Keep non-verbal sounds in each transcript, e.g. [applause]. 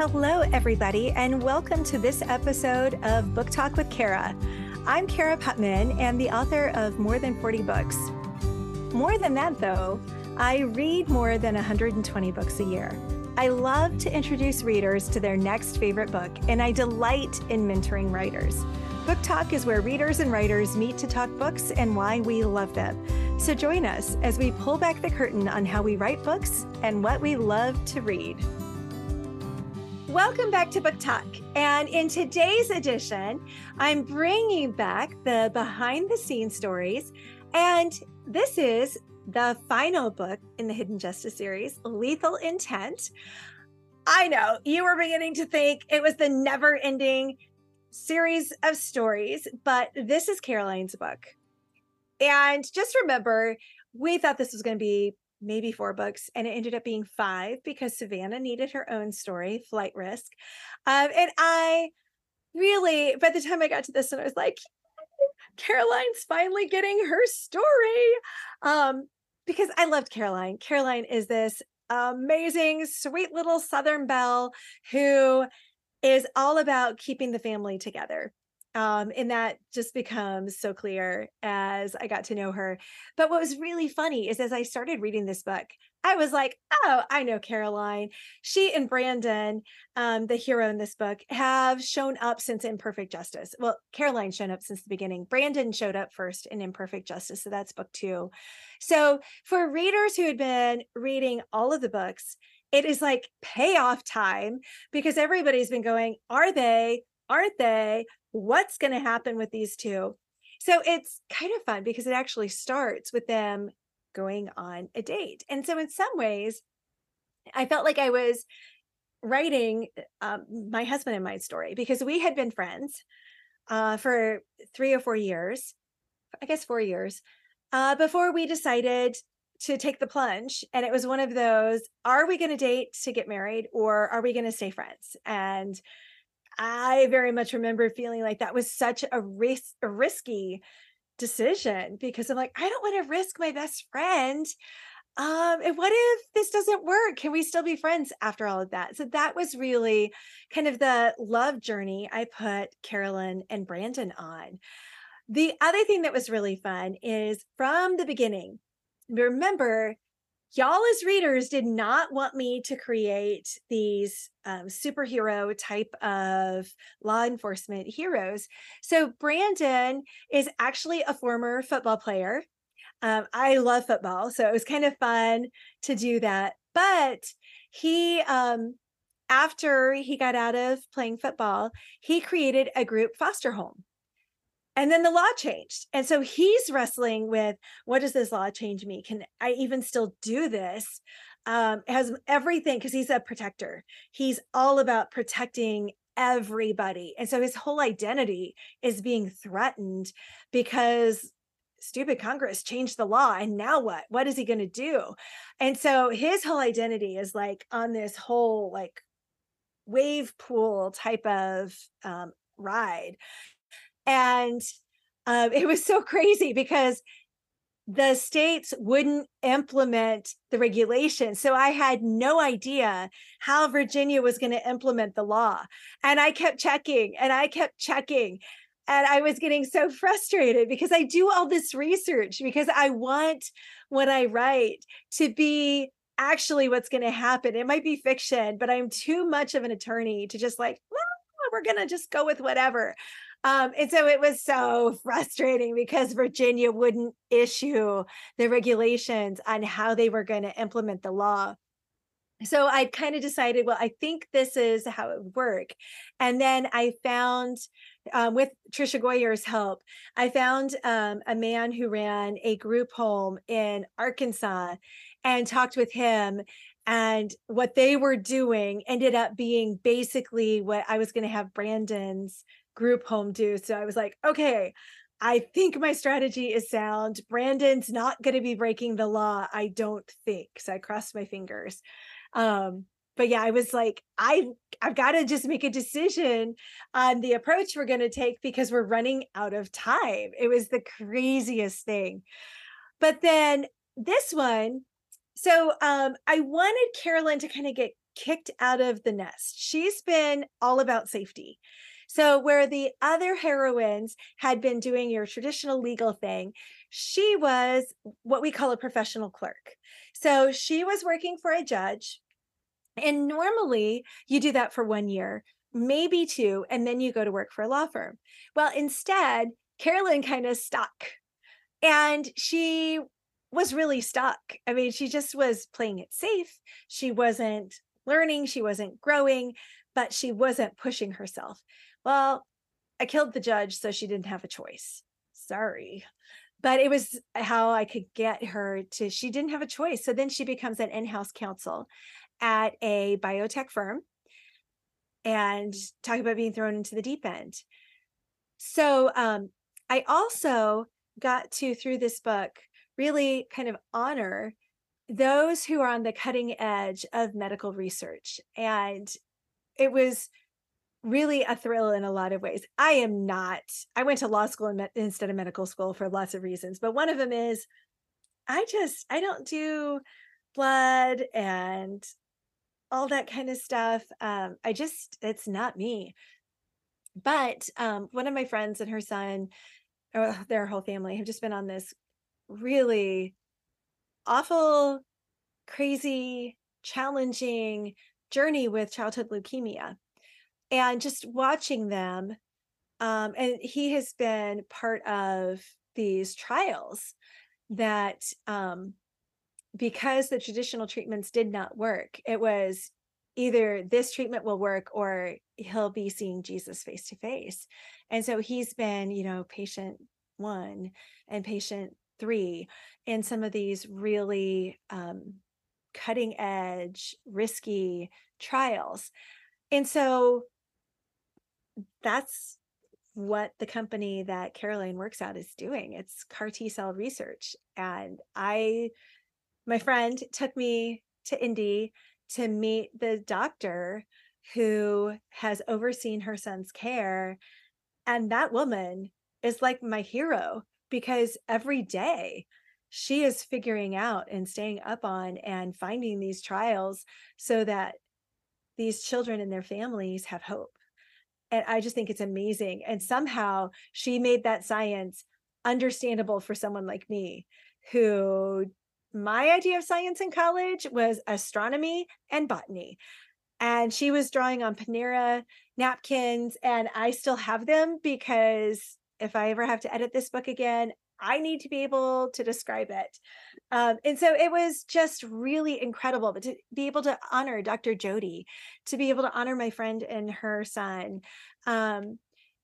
Hello, everybody, and welcome to this episode of Book Talk with Cara. I'm Cara Putman and the author of more than 40 books. More than that, though, I read more than 120 books a year. I love to introduce readers to their next favorite book, and I delight in mentoring writers. Book Talk is where readers and writers meet to talk books and why we love them. So join us as we pull back the curtain on how we write books and what we love to read. Welcome back to Book Talk. And in today's edition, I'm bringing back the behind the scenes stories. And this is the final book in the Hidden Justice series, Lethal Intent. I know you were beginning to think it was the never ending series of stories, but this is Caroline's book. And just remember, we thought this was going to be maybe four books, and it ended up being five because Savannah needed her own story, Flight Risk. Um, and I really, by the time I got to this one, I was like, [laughs] Caroline's finally getting her story. Um, because I loved Caroline. Caroline is this amazing, sweet little Southern belle who is all about keeping the family together. Um, and that just becomes so clear as I got to know her. But what was really funny is as I started reading this book, I was like, oh, I know Caroline. She and Brandon, um, the hero in this book, have shown up since Imperfect Justice. Well, Caroline shown up since the beginning. Brandon showed up first in Imperfect Justice. So that's book two. So for readers who had been reading all of the books, it is like payoff time because everybody's been going, are they? Aren't they? What's going to happen with these two? So it's kind of fun because it actually starts with them going on a date. And so, in some ways, I felt like I was writing um, my husband and my story because we had been friends uh, for three or four years, I guess four years, uh, before we decided to take the plunge. And it was one of those are we going to date to get married or are we going to stay friends? And I very much remember feeling like that was such a risk, a risky decision because I'm like, I don't want to risk my best friend. Um, and what if this doesn't work? Can we still be friends after all of that? So that was really kind of the love journey I put Carolyn and Brandon on. The other thing that was really fun is from the beginning, remember y'all as readers did not want me to create these um, superhero type of law enforcement heroes. So brandon is actually a former football player. Um, i love football so it was kind of fun to do that but he um, after he got out of playing football he created a group foster home and then the law changed and so he's wrestling with what does this law change me? Can i even still do this? Um has everything because he's a protector. He's all about protecting everybody and so his whole identity is being threatened because stupid congress changed the law and now what? What is he going to do? And so his whole identity is like on this whole like wave pool type of um, ride and um, it was so [laughs] crazy because the states wouldn't implement the regulation. So I had no idea how Virginia was going to implement the law. And I kept checking and I kept checking. And I was getting so [laughs] frustrated because I do all this research because I want what I write to be actually what's going to happen. It might be fiction, but I'm too much of an attorney to just like, well, we're going to just go with whatever. Um, and so it was so frustrating because Virginia wouldn't issue the regulations on how they were going to implement the law. So I kind of decided, well, I think this is how it would work. And then I found, um, with Tricia Goyer's help, I found um, a man who ran a group home in Arkansas and talked with him and what they were doing ended up being basically what I was going to have Brandon's group home do. So I was like, okay, I think my strategy is sound. Brandon's not going to be breaking the law. I don't think. So I crossed my fingers. Um, but yeah, I was like, I I've got to just make a decision on the approach we're going to take because we're running out of time. It was the craziest thing. But then this one, so um, I wanted Carolyn to kind of get kicked out of the nest. She's been all about safety. So, where the other heroines had been doing your traditional legal thing, she was what we call a professional clerk. So, she was working for a judge. And normally you do that for one year, maybe two, and then you go to work for a law firm. Well, instead, Carolyn kind of stuck and she was really stuck. I mean, she just was playing it safe. She wasn't learning, she wasn't growing, but she wasn't pushing herself. Well, I killed the judge, so she didn't have a choice. Sorry. But it was how I could get her to, she didn't have a choice. So then she becomes an in house counsel at a biotech firm and talk about being thrown into the deep end. So um, I also got to, through this book, really kind of honor those who are on the cutting edge of medical research. And it was really a thrill in a lot of ways. I am not, I went to law school instead of medical school for lots of reasons, but one of them is I just, I don't do blood and all that kind of stuff. Um, I just, it's not me. But um, one of my friends and her son, or their whole family, have just been on this really awful, crazy, challenging journey with childhood leukemia and just watching them um, and he has been part of these trials that um, because the traditional treatments did not work it was either this treatment will work or he'll be seeing jesus face to face. And so he's been you know patient one and patient three in some of these really um, cutting edge risky trials. And so that's what the company that Caroline works at is doing. It's CAR T cell research. And I, my friend took me to Indy to meet the doctor who has overseen her son's care. And that woman is like my hero because every day she is figuring out and staying up on and finding these trials so that these children and their families have hope and I just think it's amazing. And somehow she made that science understandable for someone like me who my idea of science in college was astronomy and botany. And she was drawing on Panera napkins, and I still have them because if I ever have to edit this book again, I need to be able to describe it. Um, and so it was just really incredible but to be able to honor Dr. Jody, to be able to honor my friend and her son, um,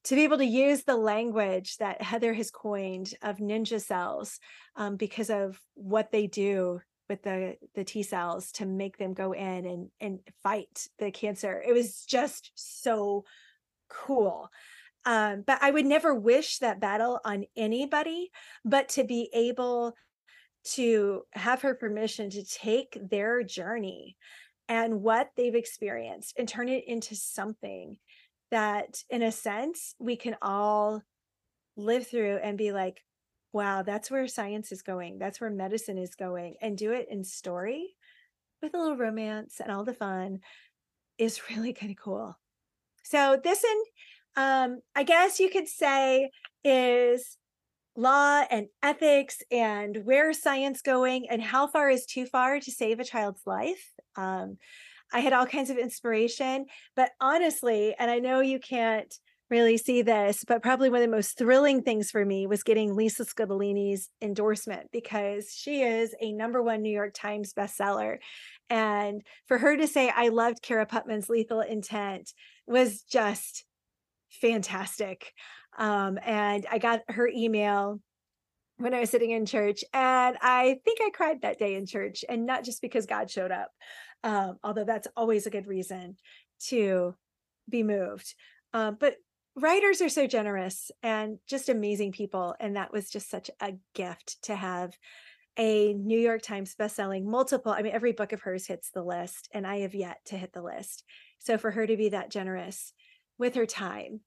to be able to use the language that Heather has coined of ninja cells um, because of what they do with the the T cells to make them go in and and fight the cancer. It was just so cool. Um, but I would never wish that battle on anybody, but to be able to have her permission to take their journey and what they've experienced and turn it into something that, in a sense, we can all live through and be like, wow, that's where science is going. That's where medicine is going. And do it in story with a little romance and all the fun is [laughs] really kind of cool. So, this and um, I guess you could say is law and ethics and where science going and how far is too far to save a child's life. Um, I had all kinds of inspiration, but honestly, and I know you can't really see this, but probably one of the most thrilling things for me was getting Lisa Scottoline's endorsement because she is a number one New York Times bestseller. And for her to say, I loved Cara Putman's Lethal Intent was just fantastic. Um, and I got her email when I was sitting in church, and I think I cried that day in church, and not just because God showed up, um, although that's always a good reason to be moved. Um, but writers are so generous and just amazing people, and that was just such a gift to have a New York Times bestselling multiple. I mean, every book of hers hits the list, and I have yet to hit the list. So for her to be that generous with her time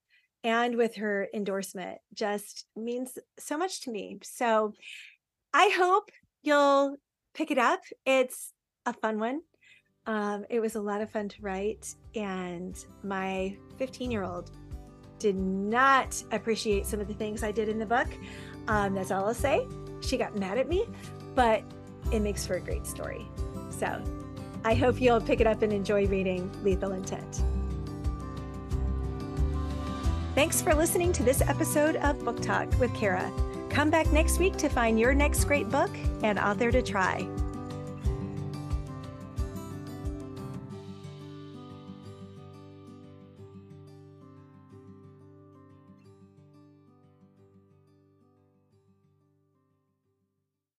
and with her endorsement just means so much to me. So I hope you'll pick it up. It's a fun one. Um, it was a lot of fun to write, and my 15 year old did not appreciate some of the things I did in the book. Um, that's all I'll say. She got mad at me, but it makes for a great story. So I hope you'll pick it up and enjoy reading Lethal Intent. Thanks for listening to this episode of Book Talk with Cara. Come back next week to find your next great book and author to try.